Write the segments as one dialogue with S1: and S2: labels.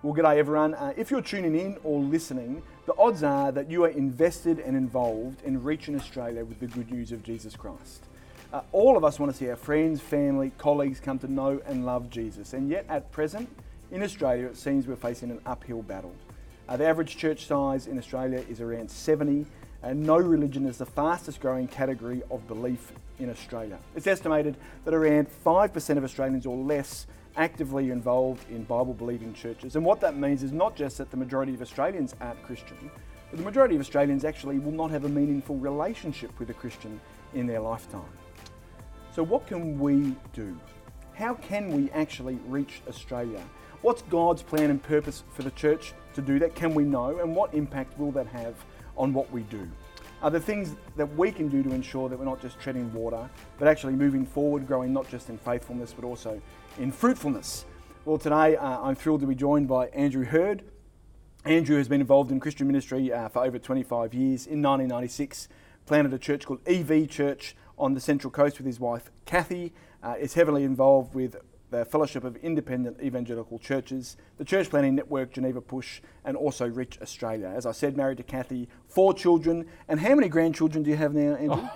S1: Well, g'day everyone. Uh, if you're tuning in or listening, the odds are that you are invested and involved in reaching Australia with the good news of Jesus Christ. Uh, all of us want to see our friends, family, colleagues come to know and love Jesus, and yet at present, in Australia, it seems we're facing an uphill battle. Uh, the average church size in Australia is around 70, and no religion is the fastest growing category of belief in Australia. It's estimated that around 5% of Australians or less actively involved in Bible believing churches. And what that means is not just that the majority of Australians aren't Christian, but the majority of Australians actually will not have a meaningful relationship with a Christian in their lifetime. So, what can we do? How can we actually reach Australia? What's God's plan and purpose for the church to do that? Can we know? And what impact will that have on what we do? Are there things that we can do to ensure that we're not just treading water, but actually moving forward, growing not just in faithfulness, but also in fruitfulness. Well, today uh, I'm thrilled to be joined by Andrew Heard. Andrew has been involved in Christian ministry uh, for over 25 years. In 1996, planted a church called EV Church on the Central Coast with his wife Kathy. Uh, is heavily involved with the Fellowship of Independent Evangelical Churches, the Church Planning Network, Geneva Push, and also Reach Australia. As I said, married to Kathy, four children. And how many grandchildren do you have now, Andrew?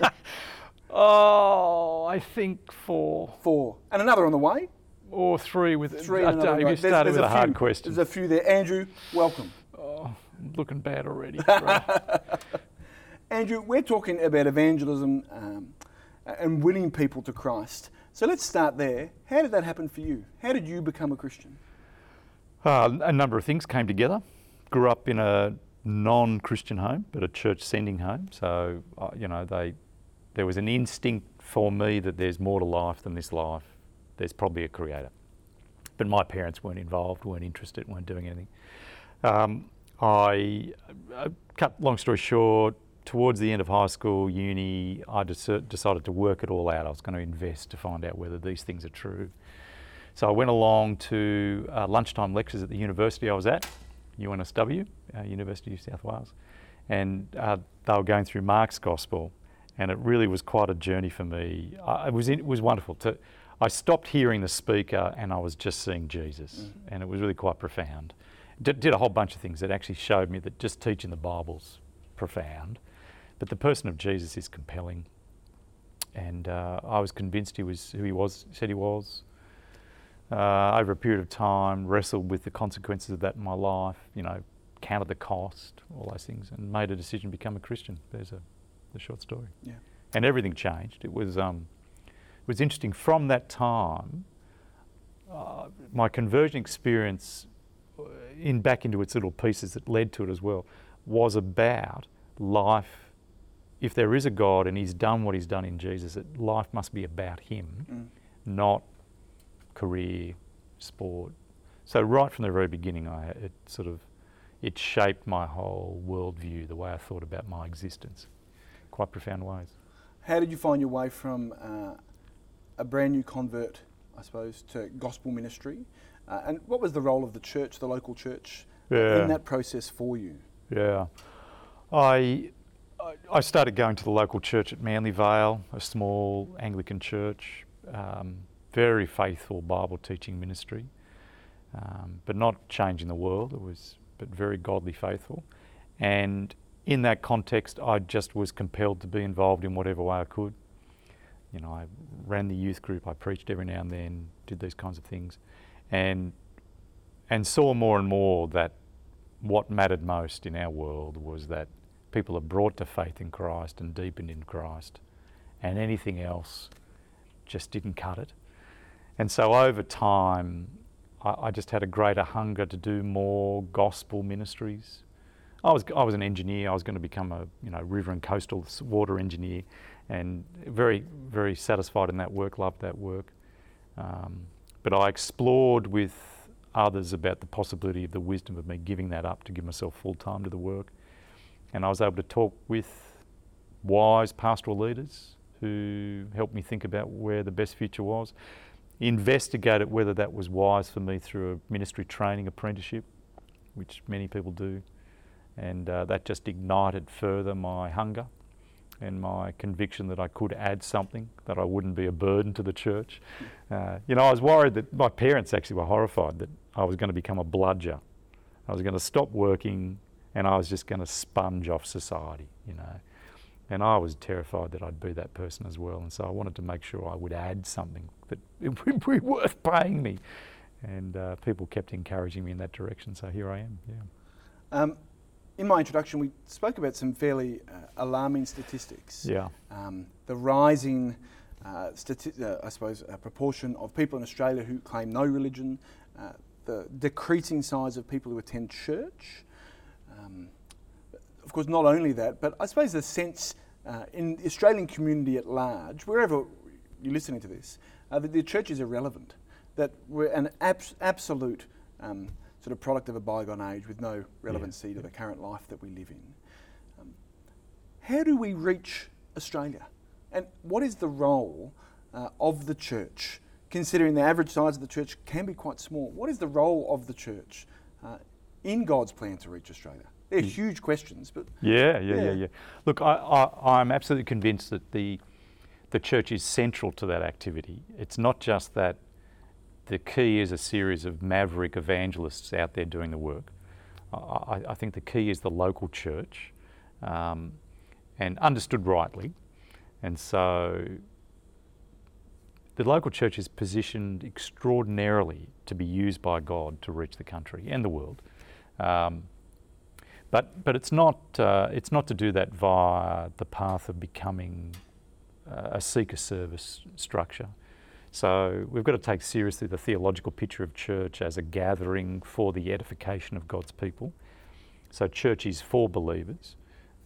S2: Oh. Oh, I think four.
S1: Four. And another on the way?
S2: Or three with
S1: three. Uh,
S2: Dave, you started with a, a hard question.
S1: There's a few there. Andrew, welcome.
S2: Oh, looking bad already.
S1: Andrew, we're talking about evangelism um, and winning people to Christ. So let's start there. How did that happen for you? How did you become a Christian?
S2: Uh, a number of things came together. Grew up in a non-Christian home, but a church sending home. So, uh, you know, they there was an instinct for me that there's more to life than this life. There's probably a creator. But my parents weren't involved, weren't interested, weren't doing anything. Um, I, uh, cut long story short, towards the end of high school, uni, I decided to work it all out. I was going to invest to find out whether these things are true. So I went along to uh, lunchtime lectures at the university I was at, UNSW, uh, University of New South Wales, and uh, they were going through Mark's Gospel and it really was quite a journey for me. I, it was it was wonderful to. I stopped hearing the speaker and I was just seeing Jesus, mm. and it was really quite profound. Did, did a whole bunch of things that actually showed me that just teaching the Bible's profound, but the person of Jesus is compelling. And uh, I was convinced he was who he was, said he was. Uh, over a period of time, wrestled with the consequences of that in my life. You know, counted the cost, all those things, and made a decision to become a Christian. There's a the short story.
S1: Yeah.
S2: And everything changed. It was, um, it was interesting. From that time, uh, my conversion experience, uh, in back into its little pieces that led to it as well, was about life. If there is a God and He's done what He's done in Jesus, it, life must be about Him, mm. not career, sport. So right from the very beginning, I it sort of it shaped my whole worldview, the way I thought about my existence quite profound ways.
S1: How did you find your way from uh, a brand new convert, I suppose, to gospel ministry? Uh, and what was the role of the church, the local church, yeah. in that process for you?
S2: Yeah. I, I started going to the local church at Manly Vale, a small Anglican church, um, very faithful Bible teaching ministry, um, but not changing the world. It was, but very godly faithful. And in that context, I just was compelled to be involved in whatever way I could. You know, I ran the youth group, I preached every now and then, did these kinds of things, and and saw more and more that what mattered most in our world was that people are brought to faith in Christ and deepened in Christ, and anything else just didn't cut it. And so over time, I, I just had a greater hunger to do more gospel ministries, I was I was an engineer. I was going to become a you know river and coastal water engineer, and very very satisfied in that work. Loved that work, um, but I explored with others about the possibility of the wisdom of me giving that up to give myself full time to the work, and I was able to talk with wise pastoral leaders who helped me think about where the best future was. Investigated whether that was wise for me through a ministry training apprenticeship, which many people do and uh, that just ignited further my hunger and my conviction that I could add something, that I wouldn't be a burden to the church. Uh, you know, I was worried that my parents actually were horrified that I was going to become a bludger. I was going to stop working and I was just going to sponge off society, you know. And I was terrified that I'd be that person as well. And so I wanted to make sure I would add something that it would be worth paying me. And uh, people kept encouraging me in that direction. So here I am, yeah.
S1: Um, in my introduction, we spoke about some fairly uh, alarming statistics.
S2: Yeah.
S1: Um, the rising, uh, stati- uh, I suppose, uh, proportion of people in Australia who claim no religion, uh, the decreasing size of people who attend church. Um, of course, not only that, but I suppose the sense uh, in the Australian community at large, wherever you're listening to this, that the church is irrelevant, that we're an abs- absolute um, sort of product of a bygone age with no relevancy yeah. to the current life that we live in. Um, how do we reach Australia? And what is the role uh, of the church, considering the average size of the church can be quite small? What is the role of the church uh, in God's plan to reach Australia? They're huge questions, but
S2: yeah, yeah, yeah, yeah. yeah. Look, I, I, I'm absolutely convinced that the the church is central to that activity. It's not just that the key is a series of maverick evangelists out there doing the work. I, I think the key is the local church, um, and understood rightly. And so the local church is positioned extraordinarily to be used by God to reach the country and the world. Um, but, but it's, not, uh, it's not to do that via the path of becoming uh, a seeker service structure. So we've got to take seriously the theological picture of church as a gathering for the edification of God's people. So church is for believers.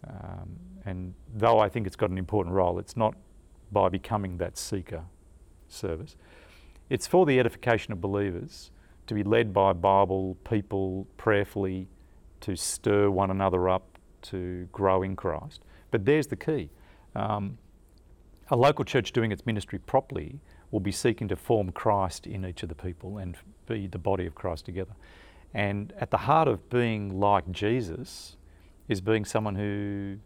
S2: Um, and though I think it's got an important role, it's not by becoming that seeker service. It's for the edification of believers to be led by Bible people prayerfully to stir one another up to grow in Christ. But there's the key. Um, a local church doing its ministry properly will be seeking to form Christ in each of the people and be the body of Christ together. And at the heart of being like Jesus is being someone who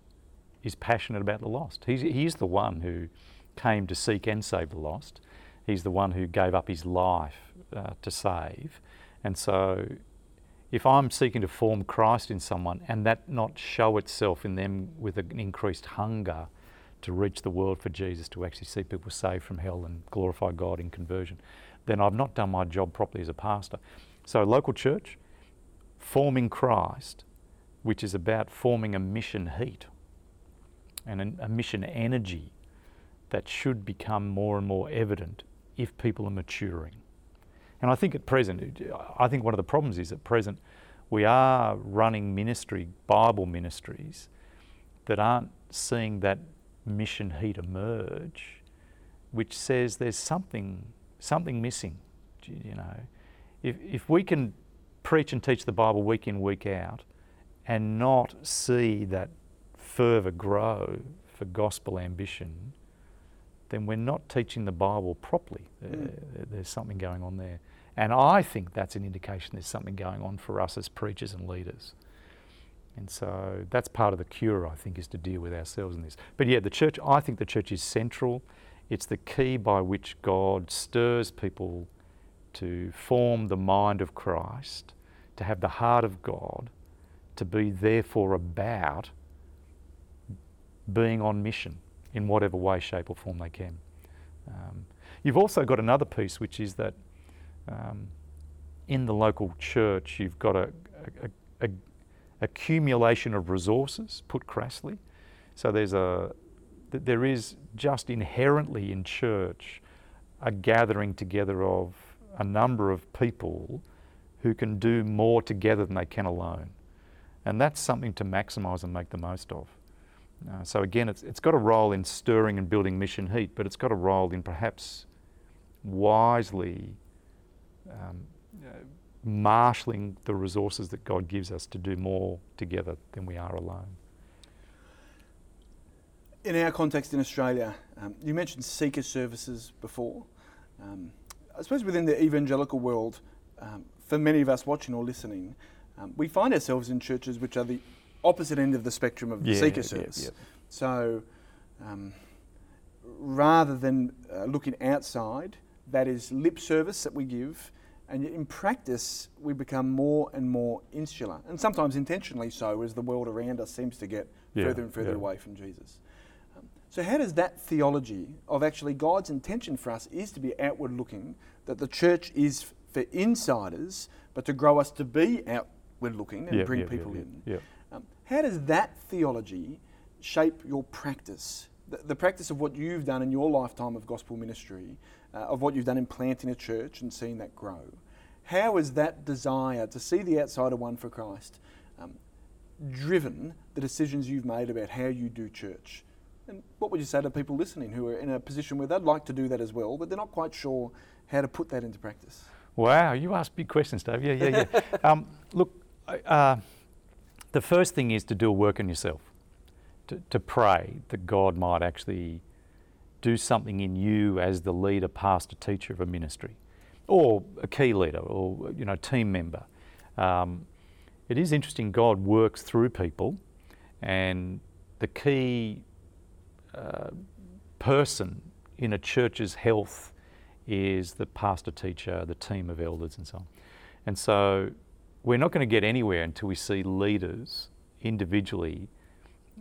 S2: is passionate about the lost. He's, he's the one who came to seek and save the lost. He's the one who gave up his life uh, to save. And so, if I'm seeking to form Christ in someone and that not show itself in them with an increased hunger to reach the world for Jesus, to actually see people saved from hell and glorify God in conversion, then I've not done my job properly as a pastor. So, local church, forming Christ, which is about forming a mission heat and a mission energy that should become more and more evident if people are maturing. And I think at present, I think one of the problems is at present we are running ministry, Bible ministries, that aren't seeing that mission heat emerge, which says there's something something missing. You know, if if we can preach and teach the Bible week in week out, and not see that fervour grow for gospel ambition, then we're not teaching the Bible properly. Mm. there's something going on there. And I think that's an indication there's something going on for us as preachers and leaders. And so that's part of the cure, I think, is to deal with ourselves in this. But yeah, the church, I think the church is central. It's the key by which God stirs people to form the mind of Christ, to have the heart of God, to be therefore about being on mission in whatever way, shape, or form they can. Um, you've also got another piece, which is that um, in the local church, you've got a, a, a, accumulation of resources, put crassly. So there's a, there is just inherently in church a gathering together of a number of people who can do more together than they can alone. And that's something to maximise and make the most of. Uh, so again, it's, it's got a role in stirring and building mission heat, but it's got a role in perhaps wisely um, marshalling the resources that God gives us to do more together than we are alone.
S1: In our context in Australia, um, you mentioned seeker services before. Um, I suppose within the evangelical world, um, for many of us watching or listening, um, we find ourselves in churches which are the opposite end of the spectrum of yeah, seeker service. Yeah, yeah. So um, rather than uh, looking outside, that is lip service that we give And yet in practice, we become more and more insular, and sometimes intentionally so, as the world around us seems to get
S2: Yeah,
S1: further and further
S2: yeah.
S1: away from Jesus. Um, so, how does that theology of actually God's intention for us is to be outward looking, that the church is f- for insiders, but to grow us to be outward looking and
S2: Yeah,
S1: bring people in? Um, how does that theology shape your practice? The, the practice of what you've done in your lifetime of gospel ministry, uh, of what you've done in planting a church and seeing that grow. How is that desire to see the outsider won for Christ um, driven the decisions you've made about how you do church? And what would you say to people listening who are in a position where they'd like to do that as well, but they're not quite sure how to put that into practice?
S2: Wow, you ask big questions, Dave. Yeah, yeah, yeah. um, look, uh, the first thing is to do a work on yourself, to, to pray that God might actually do something in you as the leader, pastor, teacher of a ministry, or a key leader, or you know, team member. Um, it is interesting. God works through people, and the key uh, person in a church's health is the pastor, teacher, the team of elders, and so on. And so we're not going to get anywhere until we see leaders individually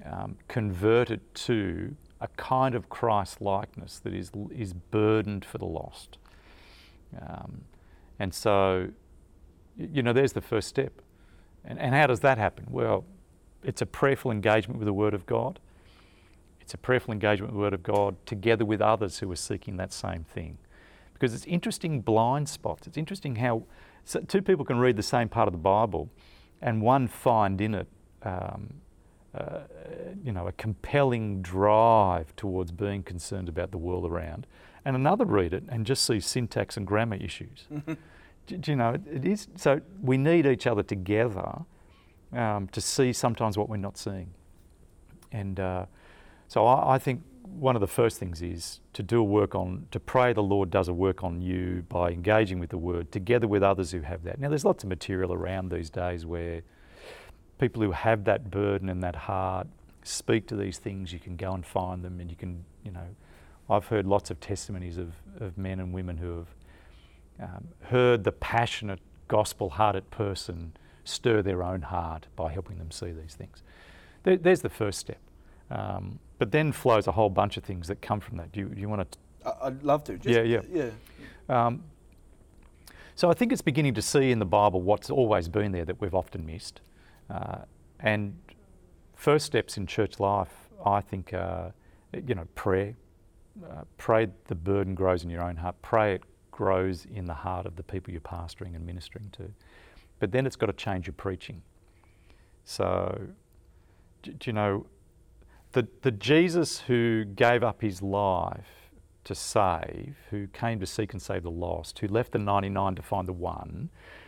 S2: um, converted to a kind of Christ likeness that is, is burdened for the lost. Um, and so, you know, there's the first step. And, and how does that happen? Well, it's a prayerful engagement with the Word of God. It's a prayerful engagement with the Word of God together with others who are seeking that same thing. Because it's interesting blind spots. It's interesting how so two people can read the same part of the Bible and one find in it, um, uh, you know, a compelling drive towards being concerned about the world around, and another read it and just see syntax and grammar issues. do, do you know, it, it is so we need each other together um, to see sometimes what we're not seeing. And uh, so I, I think one of the first things is to do a work on, to pray the Lord does a work on you by engaging with the Word together with others who have that. Now, there's lots of material around these days where people who have that burden and that heart speak to these things. You can go and find them, and you can, you know, I've heard lots of testimonies of, of men and women who have um, heard the passionate, gospel hearted person stir their own heart by helping them see these things. There, there's the first step. Um, but then flows a whole bunch of things that come from that. Do you, you want to?
S1: I- I'd love to. Just,
S2: Yeah, yeah.
S1: yeah.
S2: Um, so I think it's beginning to see in the Bible what's always been there that we've often missed. Uh, and first steps in church life, I think, are, you know, prayer. Uh, pray the burden grows in your own heart. Pray it grows in the heart of the people you're pastoring and ministering to. But then it's got to change your preaching. So, do, do you know, the, the Jesus who gave up his life to save, who came to seek and save the lost, who left the 99 to find the one, uh,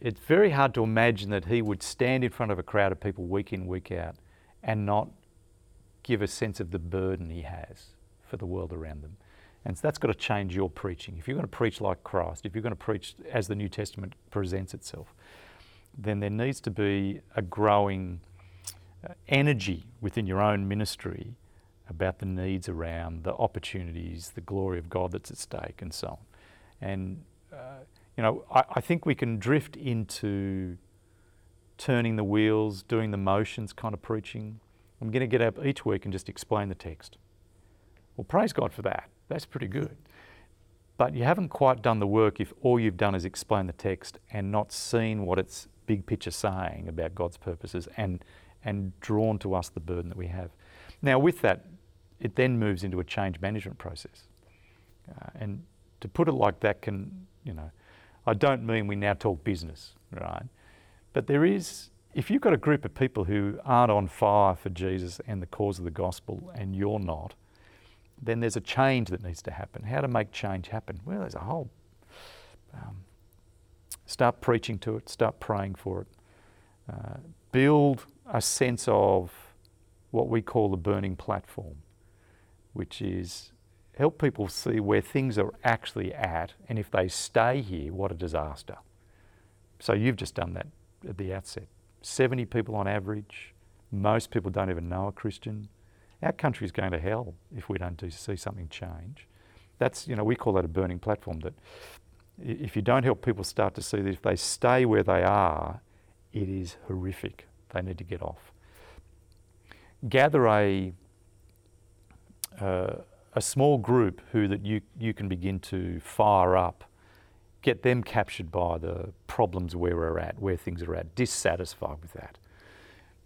S2: it's very hard to imagine that he would stand in front of a crowd of people week in, week out, and not give a sense of the burden he has for the world around them. And so that's got to change your preaching. If you're going to preach like Christ, if you're going to preach as the New Testament presents itself, then there needs to be a growing uh, energy within your own ministry about the needs around the opportunities, the glory of God that's at stake, and so on. And, uh, you know, I, I think we can drift into turning the wheels, doing the motions kind of preaching. I'm going to get up each week and just explain the text. Well, praise God for that. That's pretty good. But you haven't quite done the work if all you've done is explain the text and not seen what its big picture saying about God's purposes and, and drawn to us the burden that we have. Now, with that, it then moves into a change management process. Uh, and to put it like that can, you know, I don't mean we now talk business, right? But there is, if you've got a group of people who aren't on fire for Jesus and the cause of the gospel and you're not, then there's a change that needs to happen. How to make change happen? Well, there's a whole. Um, start preaching to it, start praying for it. Uh, build a sense of what we call the burning platform, which is help people see where things are actually at, and if they stay here, what a disaster. So you've just done that at the outset. 70 people on average. Most people don't even know a Christian. Our country is going to hell if we don't do, see something change. That's, you know, we call that a burning platform that if you don't help people start to see that if they stay where they are, it is horrific. They need to get off. Gather a, uh, a small group who that you, you can begin to fire up, get them captured by the problems where we're at, where things are at, dissatisfied with that.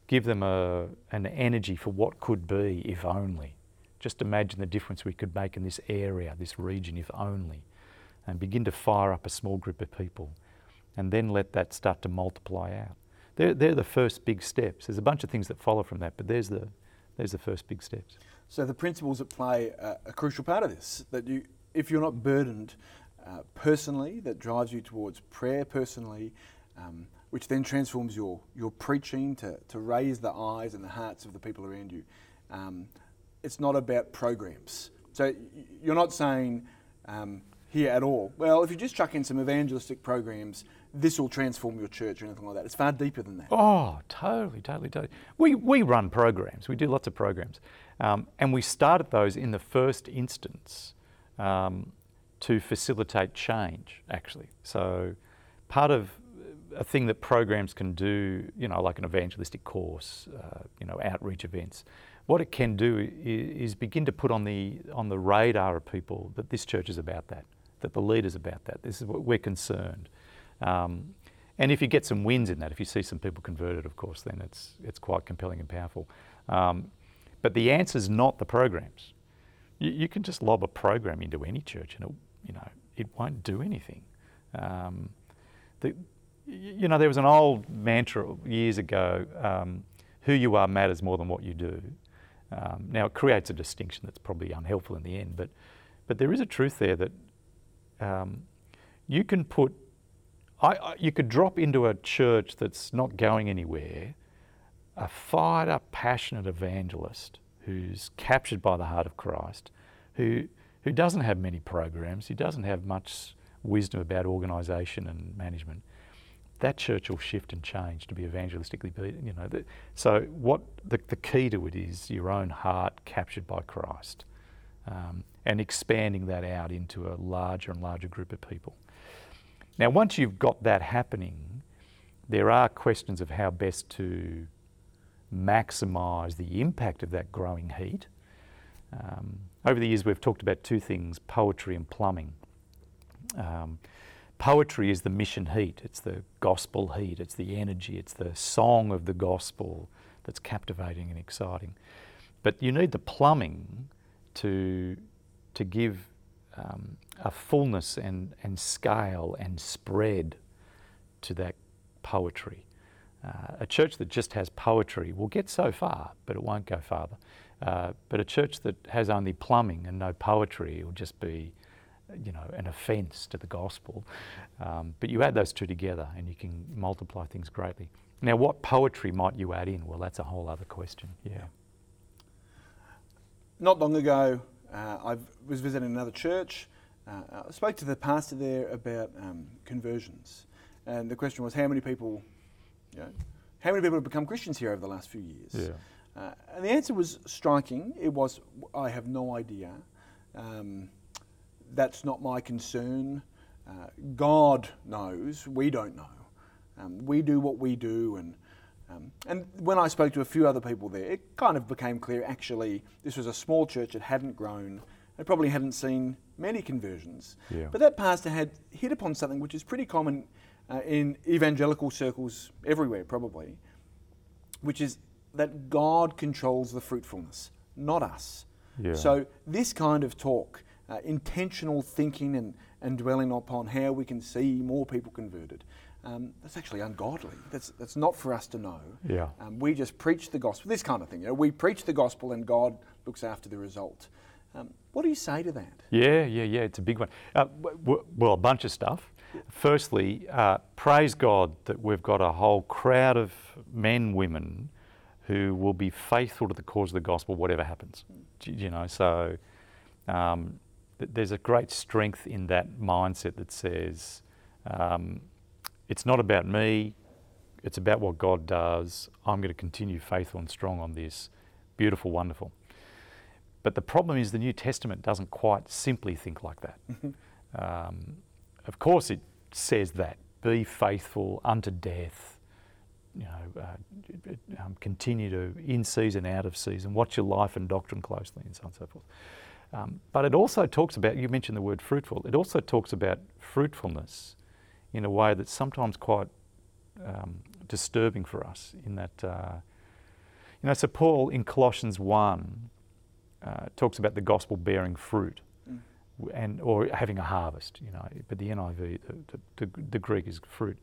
S2: Give them a, an energy for what could be, if only. Just imagine the difference we could make in this area, this region, if only. And begin to fire up a small group of people. And then let that start to multiply out. They're, they're the first big steps. There's a bunch of things that follow from that, but there's the, there's the first big steps.
S1: So the principles at play are a crucial part of this. That you, if you're not burdened uh, personally, that drives you towards prayer personally, um, which then transforms your, your preaching to, to raise the eyes and the hearts of the people around you. Um, it's not about programs. So you're not saying um, here at all, well, if you just chuck in some evangelistic programs, this will transform your church or anything like that. It's far deeper than that.
S2: Oh, totally, totally, totally. We, we run programs, we do lots of programs. Um, and we started those in the first instance um, to facilitate change, actually. So part of a thing that programs can do, you know, like an evangelistic course, uh, you know, outreach events, what it can do is, is, begin to put on the on the radar of people that this church is about that, that the leader's about that. This is what we're concerned. Um, and if you get some wins in that, if you see some people converted, of course, then it's it's quite compelling and powerful. Um, but the answer is not the programs. You, you, can just lob a program into any church, and it, you know it won't do anything. Um, the, you know, there was an old mantra years ago: um, "Who you are matters more than what you do." Um, now it creates a distinction that's probably unhelpful in the end, but but there is a truth there that um, you can put. I, I, you could drop into a church that's not going anywhere, a fired up, passionate evangelist who's captured by the heart of Christ, who who doesn't have many programs, who doesn't have much wisdom about organisation and management, that church will shift and change to be evangelistically, you know. So what the, the key to it is your own heart captured by Christ, um, and expanding that out into a larger and larger group of people. Now, once you've got that happening, there are questions of how best to maximise the impact of that growing heat. Um, over the years, we've talked about two things: poetry and plumbing. Um, poetry is the mission heat, it's the gospel heat, it's the energy, it's the song of the gospel that's captivating and exciting. But you need the plumbing to, to give um, a fullness and, and scale and spread to that poetry. Uh, a church that just has poetry will get so far, but it won't go farther. Uh, but a church that has only plumbing and no poetry will just be you know, an offence to the gospel. Um, but you add those two together and you can multiply things greatly. Now, what poetry might you add in? Well, that's a whole other question. Yeah.
S1: Not long ago, uh, I was visiting another church. Uh, I spoke to the pastor there about um, conversions, and the question was, how many people, you know, how many people have become Christians here over the last few years?
S2: Yeah.
S1: Uh, and the answer was striking. It was, I have no idea. Um, that's not my concern. Uh, God knows, we don't know. Um, we do what we do, and um, and when I spoke to a few other people there, it kind of became clear actually this was a small church, it hadn't grown, it probably hadn't seen many conversions.
S2: Yeah.
S1: But that pastor had hit upon something which is pretty common uh, in evangelical circles everywhere, probably, which is that God controls the fruitfulness, not us.
S2: Yeah.
S1: So this kind of talk uh, intentional thinking and, and dwelling upon how we can see more people converted. Um, that's actually ungodly. That's, that's not for us to know.
S2: Yeah.
S1: Um, we just preach the gospel, this kind of thing. You know, we preach the gospel and God looks after the result. Um, what do you say to that?
S2: Yeah, yeah, yeah, it's a big one. Uh, w- well, a bunch of stuff. Firstly, uh, praise God that we've got a whole crowd of men, women who will be faithful to the cause of the gospel, whatever happens. You know, so um, there's a great strength in that mindset that says, um, it's not about me, it's about what God does. I'm going to continue faithful and strong on this. Beautiful, wonderful. But the problem is the New Testament doesn't quite simply think like that.
S1: Mm-hmm.
S2: Um, of course, it says that be faithful unto death. You know, uh, um, continue to in season, out of season. Watch your life and doctrine closely, and so on and so forth. Um, but it also talks about, you mentioned the word fruitful, it also talks about fruitfulness in a way that's sometimes quite um, disturbing for us. In that, uh, you know, so Paul in Colossians 1 uh, talks about the gospel bearing fruit. And, or having a harvest, you know, but the NIV, the, the, the, Greek is fruit.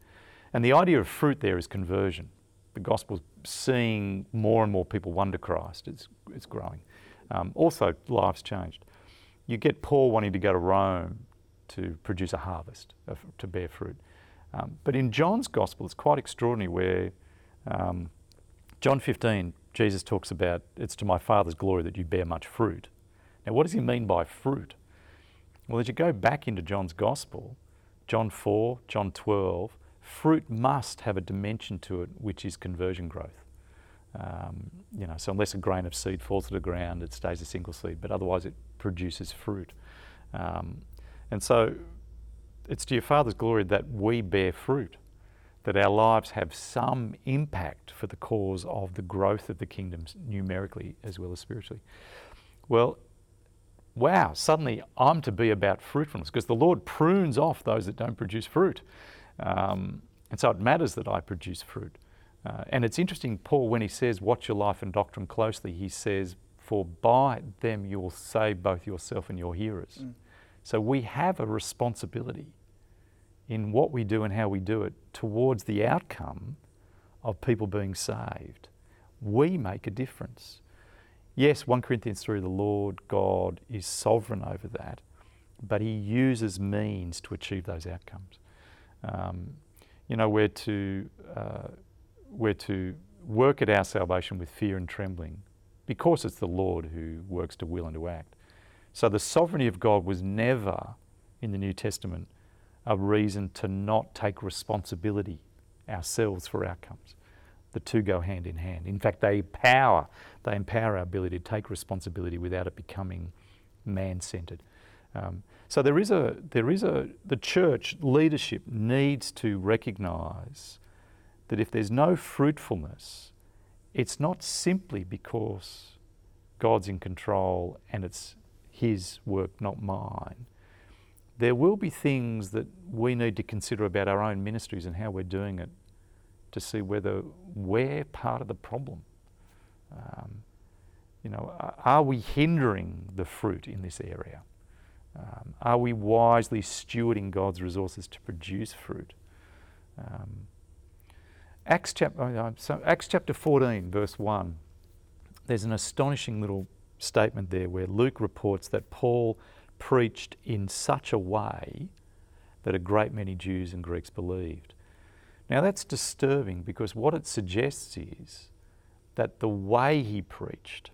S2: And the idea of fruit there is conversion. The gospel's seeing more and more people wonder Christ. It's, it's growing. Um, also, lives changed. You get Paul wanting to go to Rome to produce a harvest, to bear fruit. Um, but in John's gospel, it's quite extraordinary where um, John 15, Jesus talks about it's to my Father's glory that you bear much fruit. Now, what does he mean by fruit? Well, as you go back into John's gospel, John 4, John 12, fruit must have a dimension to it which is conversion growth. Um, you know, so unless a grain of seed falls to the ground, it stays a single seed, but otherwise it produces fruit. Um, and so it's to your Father's glory that we bear fruit, that our lives have some impact for the cause of the growth of the kingdoms numerically as well as spiritually. Well, wow, suddenly I'm to be about fruitfulness because the Lord prunes off those that don't produce fruit. Um, and so it matters that I produce fruit. Uh, and it's interesting, Paul, when he says, Watch your life and doctrine closely, he says, For by them you will save both yourself and your hearers. Mm. So we have a responsibility in what we do and how we do it towards the outcome of people being saved. We make a difference. Yes, 1 Corinthians 3, the Lord God is sovereign over that, but He uses means to achieve those outcomes. Um, you know, we're to, uh, we're to work at our salvation with fear and trembling because it's the Lord who works to will and to act. So the sovereignty of God was never in the New Testament a reason to not take responsibility ourselves for outcomes. The two go hand in hand. In fact, they empower, they empower our ability to take responsibility without it becoming man-centered. Um, so there is a, there is a, the church leadership needs to recognise that if there's no fruitfulness, it's not simply because God's in control and it's His work, not mine. There will be things that we need to consider about our own ministries and how we're doing it to see whether we're part of the problem. Um, you know, are we hindering the fruit in this area? Um, are we wisely stewarding God's resources to produce fruit? Um, Acts, chap- oh, so Acts chapter 14, verse 1, there's an astonishing little statement there where Luke reports that Paul preached in such a way that a great many Jews and Greeks believed. Now that's disturbing because what it suggests is that the way he preached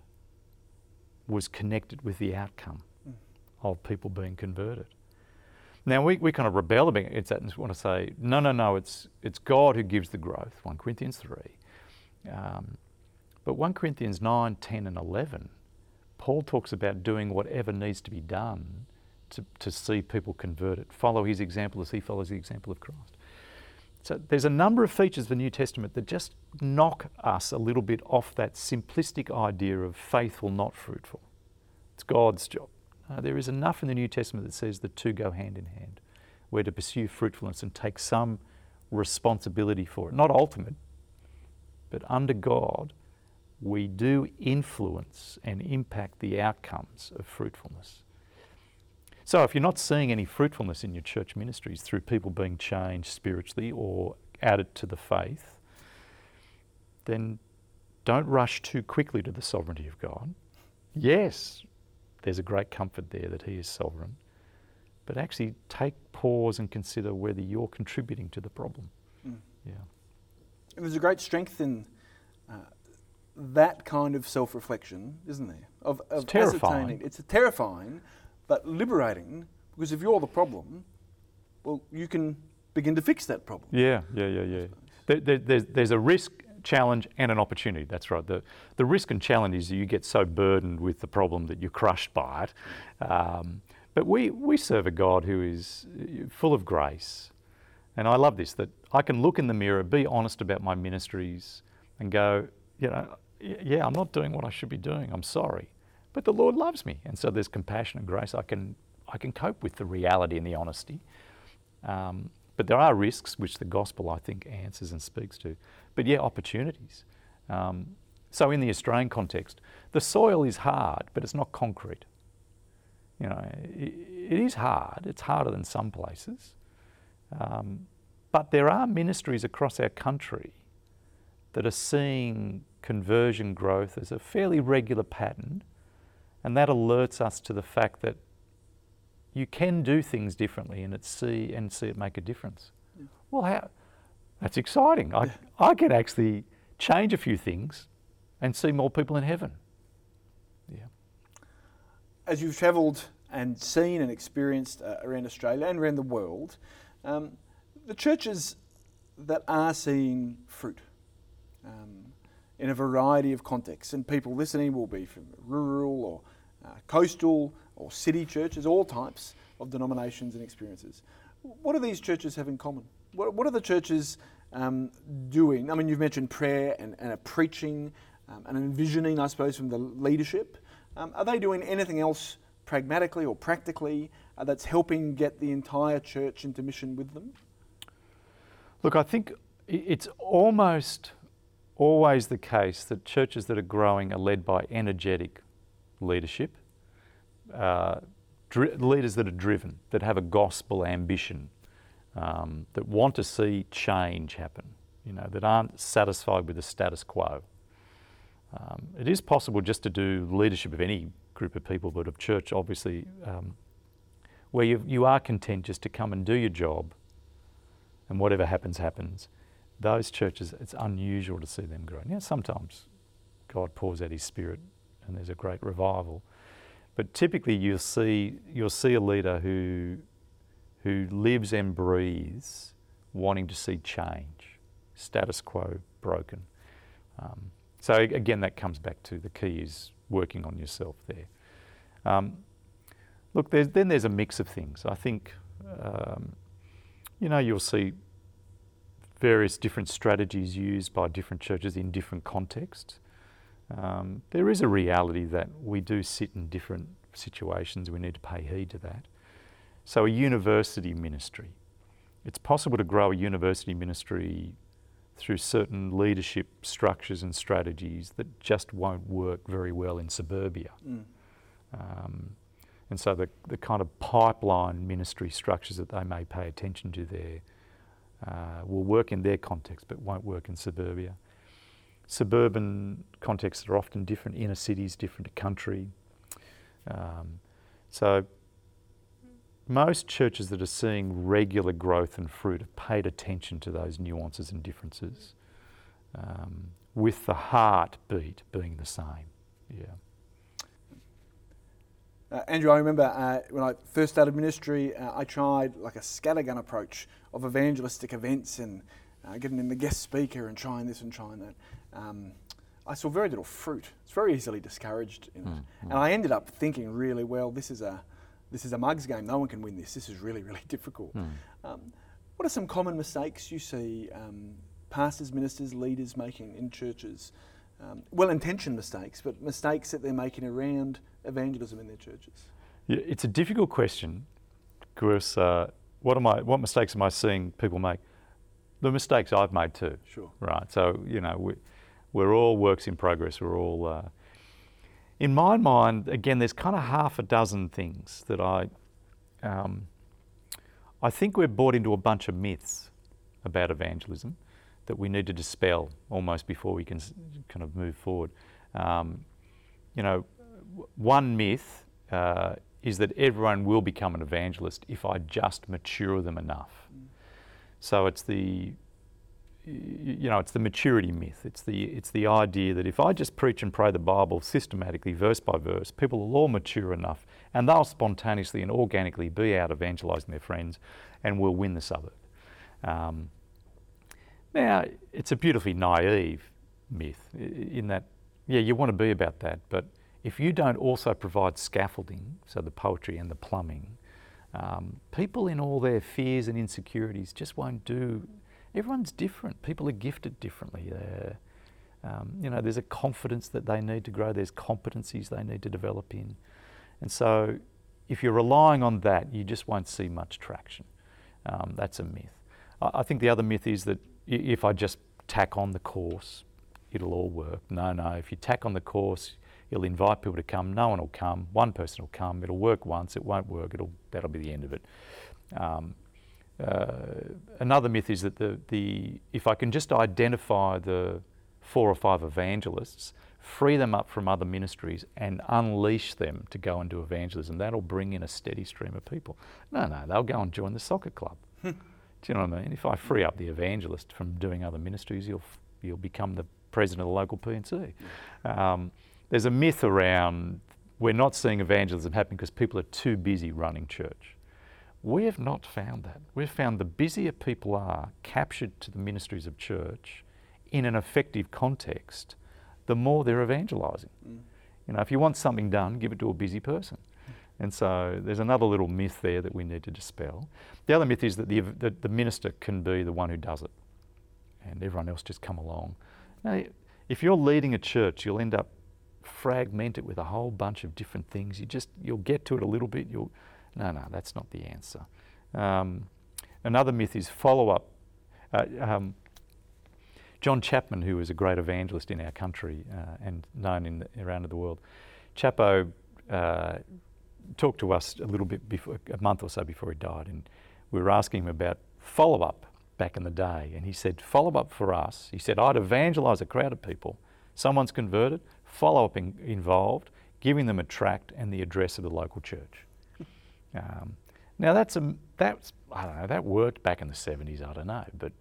S2: was connected with the outcome of people being converted. Now we, we kind of rebel against that and want to say, no, no, no, it's, it's God who gives the growth, 1 Corinthians 3. Um, but 1 Corinthians 9, 10 and 11, Paul talks about doing whatever needs to be done to, to see people converted, follow his example as he follows the example of Christ. So there's a number of features of the New Testament that just knock us a little bit off that simplistic idea of faithful, not fruitful. It's God's job. Uh, there is enough in the New Testament that says the two go hand in hand. We're to pursue fruitfulness and take some responsibility for it. Not ultimate, but under God, we do influence and impact the outcomes of fruitfulness. So, if you're not seeing any fruitfulness in your church ministries through people being changed spiritually or added to the faith, then don't rush too quickly to the sovereignty of God. Yes, there's a great comfort there that He is sovereign. But actually, take pause and consider whether you're contributing to the problem. Mm. Yeah.
S1: There's a great strength in uh, that kind of self reflection, isn't there?
S2: Of, of it's terrifying.
S1: It's terrifying, but liberating because if you're the problem, well, you can begin to fix that problem.
S2: Yeah, yeah, yeah, yeah. There, there, there's, there's a risk challenge and an opportunity. That's right. The, the risk and challenge is that you get so burdened with the problem that you're crushed by it. Um, But we, we serve a God who is uh, full of grace. And I love this that I can look in the mirror, be honest about my ministries, and go, you know, yeah, I'm not doing what I should be doing. I'm sorry. But the Lord loves me. And so there's compassion and grace. I can, I can cope with the reality and the honesty. Um, but there are risks, which the gospel, I think, answers and speaks to. But yeah, opportunities. Um, so in the Australian context, the soil is hard, but it's not concrete. You know, it, is hard. It's harder than some places. Um, but there are ministries across our country that are seeing conversion growth as a fairly regular pattern, and that alerts us to the fact that you can do things differently and see and see it make a difference. Yeah. Well, how, that's exciting. I. I can actually change a few things and see more people in heaven. Yeah.
S1: As you've travelled and seen and experienced uh, around Australia and around the world, um, the churches that are seeing fruit um, in a variety of contexts, and people listening will be from rural or uh, coastal or city churches, all types of denominations and experiences. What do these churches have in common? What, what are the churches um, doing? I mean, you've mentioned prayer and, and a preaching um, and envisioning, I suppose, from the leadership. Um, are they doing anything else pragmatically or practically uh, that's helping get the entire church into mission with them?
S2: Look, I think it's almost always the case that churches that are growing are led by energetic leadership, uh, leaders that are driven, that have a gospel ambition, um, that want to see change happen, you know, that aren't satisfied with the status quo. Um, it is possible just to do leadership of any group of people, but of church, obviously, um, where you, you are content just to come and do your job, and whatever happens, happens. Those churches, it's unusual to see them grow. Now, sometimes God pours out His Spirit and there's a great revival. But typically, you'll see, you'll see a leader who, who lives and breathes wanting to see change, status quo broken. Um, so, again, that comes back to the key is working on yourself there. Um, look, there's, then there's a mix of things. I think, um, you know, you'll see various different strategies used by different churches in different contexts. Um, there is a reality that we do sit in different situations, we need to pay heed to that. So, a university ministry. It's possible to grow a university ministry through certain leadership structures and strategies that just won't work very well in suburbia. Mm. Um, and so, the, the kind of pipeline ministry structures that they may pay attention to there uh, will work in their context but won't work in suburbia. Suburban contexts that are often different, inner cities different to country. Um, so most churches that are seeing regular growth and fruit have paid attention to those nuances and differences, um, with the heartbeat being the same. Yeah.
S1: Uh, Andrew, I remember uh, when I first started ministry, uh, I tried like a scattergun approach of evangelistic events and uh, getting in the guest speaker and trying this and trying that. Um, I saw very little fruit. It's very easily discouraged, mm, mm. and I ended up thinking really well. This is a this is a mugs game. No one can win this. This is really really difficult. Mm. Um, what are some common mistakes you see um, pastors, ministers, leaders making in churches? Um, well-intentioned mistakes, but mistakes that they're making around evangelism in their churches.
S2: Yeah, it's a difficult question because uh, what am I? What mistakes am I seeing people make? The mistakes I've made too.
S1: Sure.
S2: Right. So you know we we're all works in progress. We're all, uh, in my mind, again, there's kind of half a dozen things that I, um, I think we're bought into a bunch of myths about evangelism that we need to dispel almost before we can kind of move forward. Um, you know, one myth uh, is that everyone will become an evangelist if I just mature them enough. So it's the you know, it's the maturity myth. It's the, it's the idea that if I just preach and pray the Bible systematically, verse by verse, people will all mature enough and they'll spontaneously and organically be out evangelising their friends and we'll win the suburb. Um, now, it's a beautifully naive myth in that, yeah, you want to be about that, but if you don't also provide scaffolding, so the poetry and the plumbing, um, people in all their fears and insecurities just won't do. Everyone's different. People are gifted differently. Um, you know, there's a confidence that they need to grow. There's competencies they need to develop in, and so if you're relying on that, you just won't see much traction. Um, that's a myth. I, I think the other myth is that if I just tack on the course, it'll all work. No, no. If you tack on the course, you'll invite people to come. No one will come. One person will come. It'll work once. It won't work. It'll that'll be the end of it. Um, uh, another myth is that the the if I can just identify the four or five evangelists, free them up from other ministries, and unleash them to go and do evangelism, that'll bring in a steady stream of people. No, no, they'll go and join the soccer club. do you know what I mean? If I free up the evangelist from doing other ministries, you'll you'll become the president of the local P&C. Um, there's a myth around we're not seeing evangelism happen because people are too busy running church. We have not found that. We've found the busier people are captured to the ministries of church in an effective context, the more they're evangelizing. Mm. You know, if you want something done, give it to a busy person. And so there's another little myth there that we need to dispel. The other myth is that the, the, the minister can be the one who does it and everyone else just come along. Now, if you're leading a church, you'll end up fragment it with a whole bunch of different things. You just you'll get to it a little bit. You'll no, no, that's not the answer. Um, another myth is follow up. Uh, um, John Chapman, who was a great evangelist in our country uh, and known in the, around the world, Chapo uh, talked to us a little bit before, a month or so before he died, and we were asking him about follow up back in the day. And he said, follow up for us. He said, I'd evangelize a crowd of people. Someone's converted, follow up in, involved, giving them a tract and the address of the local church. Um, now that's a that's I don't know that worked back in the 70s. I don't know, but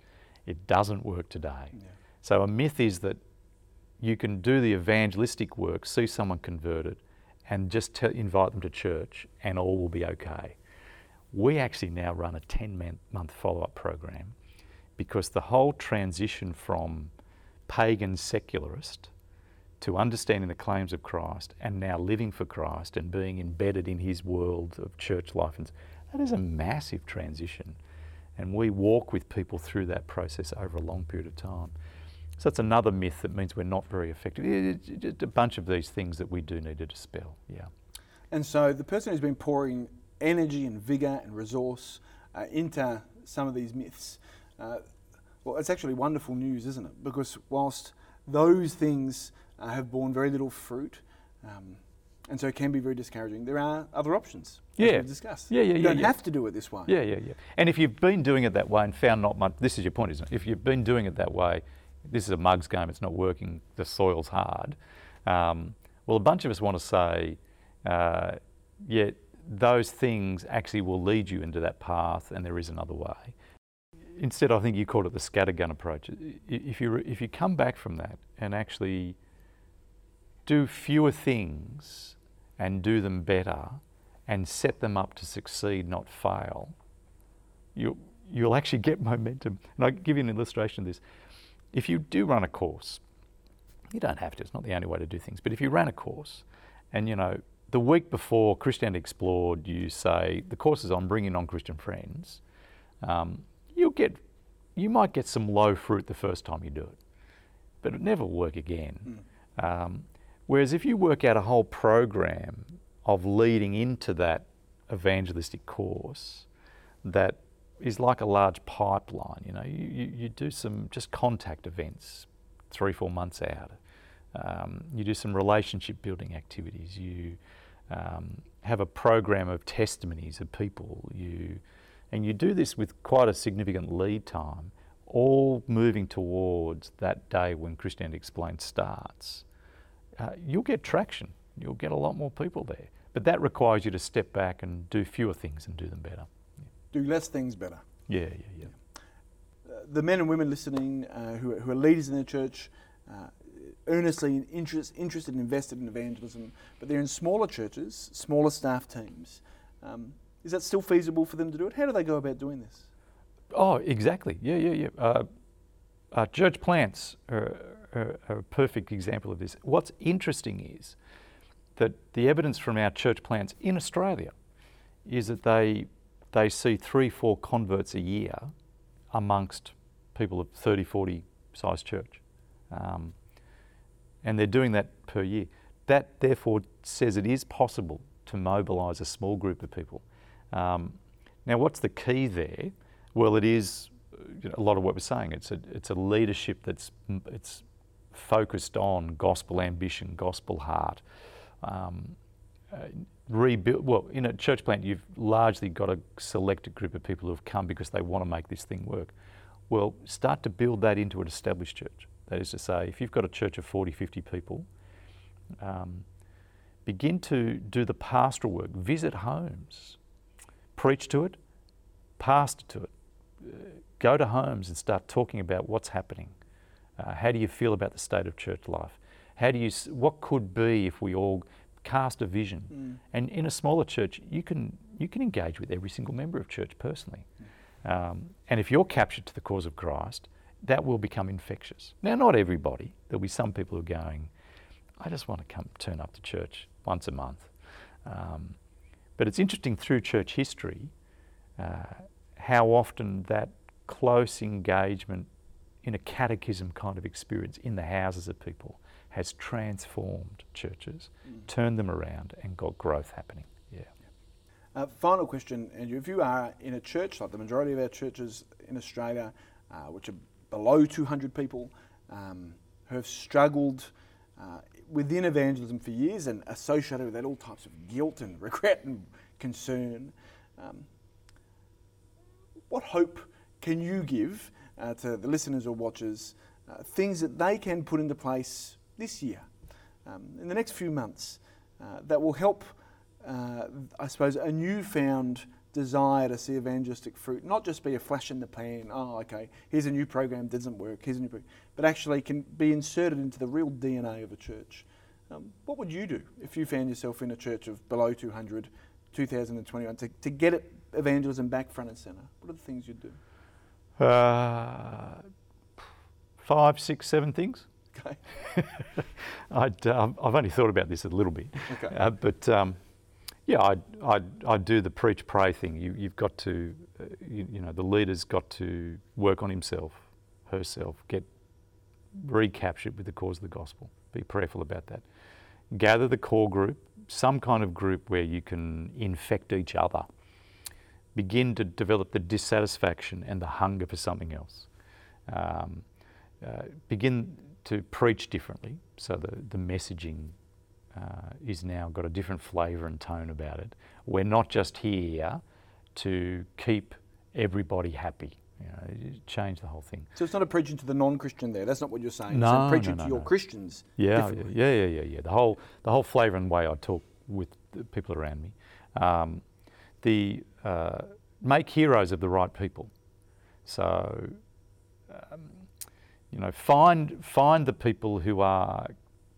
S2: it doesn't work today. Yeah. So a myth is that you can do the evangelistic work, see someone converted, and just te- invite them to church, and all will be okay. We actually now run a 10 month follow up program because the whole transition from pagan secularist to understanding the claims of Christ and now living for Christ and being embedded in his world of church life. And that is a massive transition. And we walk with people through that process over a long period of time. So that's another myth that means we're not very effective. It's just a bunch of these things that we do need to dispel. Yeah.
S1: And so the person who's been pouring energy and vigour and resource uh, into some of these myths, uh, well, it's actually wonderful news, isn't it? Because whilst those things uh, have borne very little fruit. Um, and so it can be very discouraging. There are other options.
S2: Yeah.
S1: We've discussed.
S2: Yeah, yeah,
S1: you
S2: yeah.
S1: don't
S2: yeah.
S1: have to do it this way.
S2: Yeah, yeah, yeah. And if you've been doing it that way and found not much, this is your point, isn't it? If you've been doing it that way, this is a mugs game, it's not working, the soil's hard. Um, well, a bunch of us want to say, uh, yeah, those things actually will lead you into that path and there is another way. Instead, I think you called it the scattergun approach. If you, if you come back from that and actually do fewer things and do them better and set them up to succeed, not fail, you, you'll actually get momentum. And I'll give you an illustration of this. If you do run a course, you don't have to, it's not the only way to do things, but if you ran a course and, you know, the week before Christianity Explored, you say, the course is on bringing non Christian friends, um, you'll get, you might get some low fruit the first time you do it, but it never work again. Mm. Um, Whereas if you work out a whole program of leading into that evangelistic course that is like a large pipeline, you know, you, you, you do some just contact events three, four months out. Um, you do some relationship building activities. You um, have a program of testimonies of people. You, and you do this with quite a significant lead time, all moving towards that day when Christianity Explained starts uh, you'll get traction. You'll get a lot more people there. But that requires you to step back and do fewer things and do them better.
S1: Yeah. Do less things better.
S2: Yeah, yeah, yeah.
S1: Uh, the men and women listening uh, who, are, who, are leaders in the church, uh, earnestly interest, interested and invested in evangelism, but they're in smaller churches, smaller staff teams. Um, is that still feasible for them to do it? How do they go about doing this?
S2: Oh, exactly. Yeah, yeah, yeah. Uh, uh, church plants are, a, a perfect example of this. What's interesting is that the evidence from our church plants in Australia is that they they see three, four converts a year amongst people of 30, 40 size church. Um, and they're doing that per year. That therefore says it is possible to mobilise a small group of people. Um, now, what's the key there? Well, it is you know, a lot of what we're saying. It's a, it's a leadership that's it's focused on gospel ambition, gospel heart. Um, uh, rebuild. Well, in a church plant, you've largely got a selected group of people who have come because they want to make this thing work. Well, start to build that into an established church. That is to say, if you've got a church of 40, 50 people, um, begin to do the pastoral work, visit homes, preach to it, pastor to it, uh, go to homes and start talking about what's happening. Uh, how do you feel about the state of church life? How do you, what could be if we all cast a vision? Mm. And in a smaller church, you can, you can engage with every single member of church personally. Um, and if you're captured to the cause of Christ, that will become infectious. Now, not everybody. There'll be some people who are going, I just want to come turn up to church once a month. Um, but it's interesting through church history uh, how often that close engagement in a catechism kind of experience in the houses of people has transformed churches, mm. turned them around, and got growth happening. Yeah.
S1: Uh, final question, Andrew. If you are in a church, like the majority of our churches in Australia, uh, which are below 200 people, um, who have struggled uh, within evangelism for years and associated with that all types of guilt and regret and concern, um, what hope can you give uh, to the listeners or watchers uh, things that they can put into place this year, um, in the next few months, uh, that will help, uh, I suppose, a newfound desire to see evangelistic fruit not just be a flash in the pan, oh, okay, here's a new program, doesn't work, here's a new program, but actually can be inserted into the real DNA of a church. Um, what would you do if you found yourself in a church of below 200, 2021, to, to get it, evangelism back front and centre? What are the things you'd do?
S2: Uh, five, six, seven things.
S1: Okay.
S2: I'd, um, I've only thought about this a little bit. Okay. Uh, but um, yeah, I'd, I'd, I'd, do the preach pray thing. You, have got to, uh, you, you, know, the leader's got to work on himself, herself, get recaptured with the cause of the gospel. Be prayerful about that. Gather the core group, some kind of group where you can infect each other. Begin to develop the dissatisfaction and the hunger for something else. Um, uh, begin to preach differently. So the, the messaging uh, is now got a different flavour and tone about it. We're not just here to keep everybody happy. You know, change the whole thing.
S1: So it's not a preaching to the non-Christian there. That's not what you're saying. No, it's preaching no, no, to your Christians.
S2: Yeah, yeah, yeah, yeah, yeah. The whole the whole flavour and way I talk with the people around me. Um, the uh, make heroes of the right people. So um, you know, find, find the people who are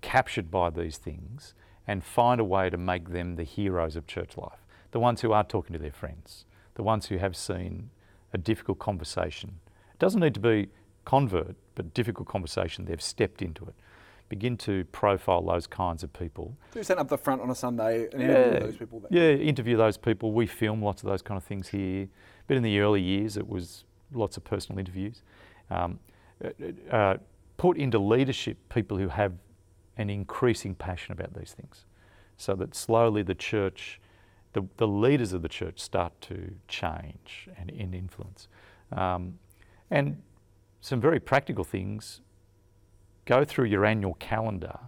S2: captured by these things and find a way to make them the heroes of church life. The ones who are talking to their friends, the ones who have seen a difficult conversation. It doesn't need to be convert, but difficult conversation, they've stepped into it. Begin to profile those kinds of people.
S1: Do you stand up the front on a Sunday and yeah, interview those people?
S2: There? Yeah, interview those people. We film lots of those kind of things here. But in the early years, it was lots of personal interviews. Um, uh, put into leadership people who have an increasing passion about these things, so that slowly the church, the, the leaders of the church start to change and, and influence. Um, and some very practical things go through your annual calendar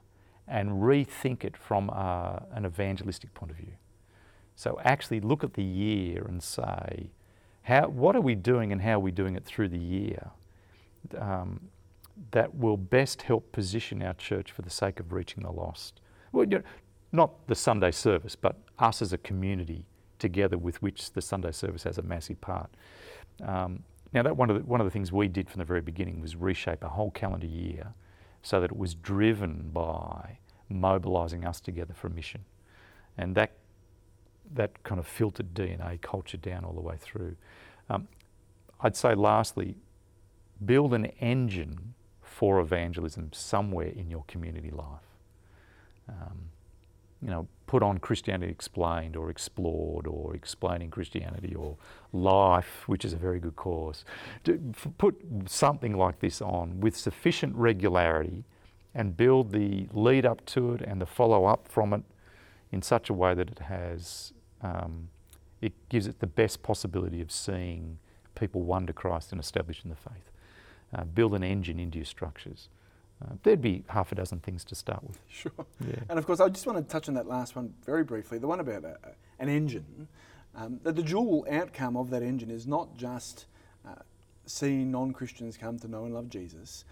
S2: and rethink it from uh, an evangelistic point of view. So actually look at the year and say, how, what are we doing and how are we doing it through the year? um, that will best help position our church for the sake of reaching the lost. Well, you know, not the Sunday service, but us as a community together with which the Sunday service has a massive part. Um, now, that one of, the, one of the things we did from the very beginning was reshape a whole calendar year so that it was driven by mobilising us together for a mission. And that, that kind of filtered DNA culture down all the way through. Um, I'd say, lastly, build an engine for evangelism somewhere in your community life. Um, you know, put on Christianity Explained or Explored or Explaining Christianity or Life, which is a very good course. To put something like this on with sufficient regularity and build the lead up to it and the follow up from it in such a way that it has, um, it gives it the best possibility of seeing people won to Christ and established in the faith. Uh, build an engine into your structures. Uh, there'd be half a dozen things to start with.
S1: Sure.
S2: Yeah.
S1: And of course, I just want to touch on that last one very briefly the one about a, an engine. Um, that the dual outcome of that engine is not just uh, seeing non Christians come to know and love Jesus,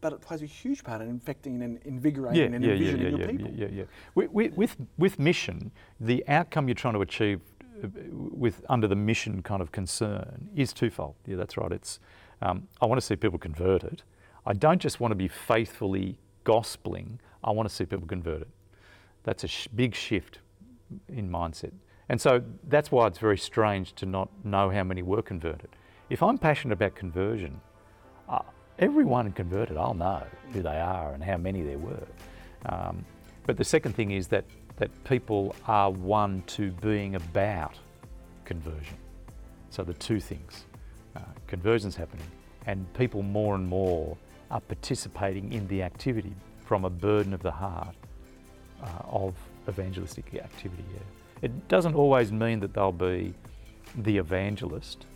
S1: but it plays a huge part in infecting and invigorating and envisioning your
S2: yeah,
S1: people.
S2: Yeah, yeah, yeah. With, with, with, with mission, the outcome you're trying to achieve uh, with under the mission kind of concern is twofold. Yeah, that's right. It's um, I want to see people converted. I don't just want to be faithfully gospeling. I want to see people converted. That's a sh- big shift in mindset. And so that's why it's very strange to not know how many were converted. If I'm passionate about conversion, uh, everyone converted, I'll know who they are and how many there were. Um, but the second thing is that, that people are won to being about conversion. So the two things uh, conversion's happening, and people more and more are participating in the activity from a burden of the heart uh, of evangelistic activity. Yeah. It doesn't always mean that they'll be the evangelist,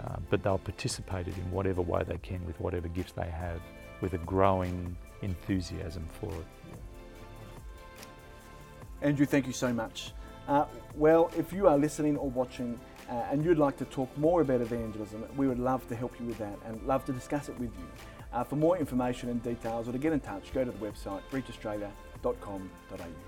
S2: uh, but they'll participate in whatever way they can with whatever gifts they have, with a growing enthusiasm for it.
S1: Andrew, thank you so much. Uh, well, if you are listening or watching uh, and you'd like to talk more about evangelism, we would love to help you with that and love to discuss it with you. Uh, for more information and details or to get in touch, go to the website reachaustralia.com.au.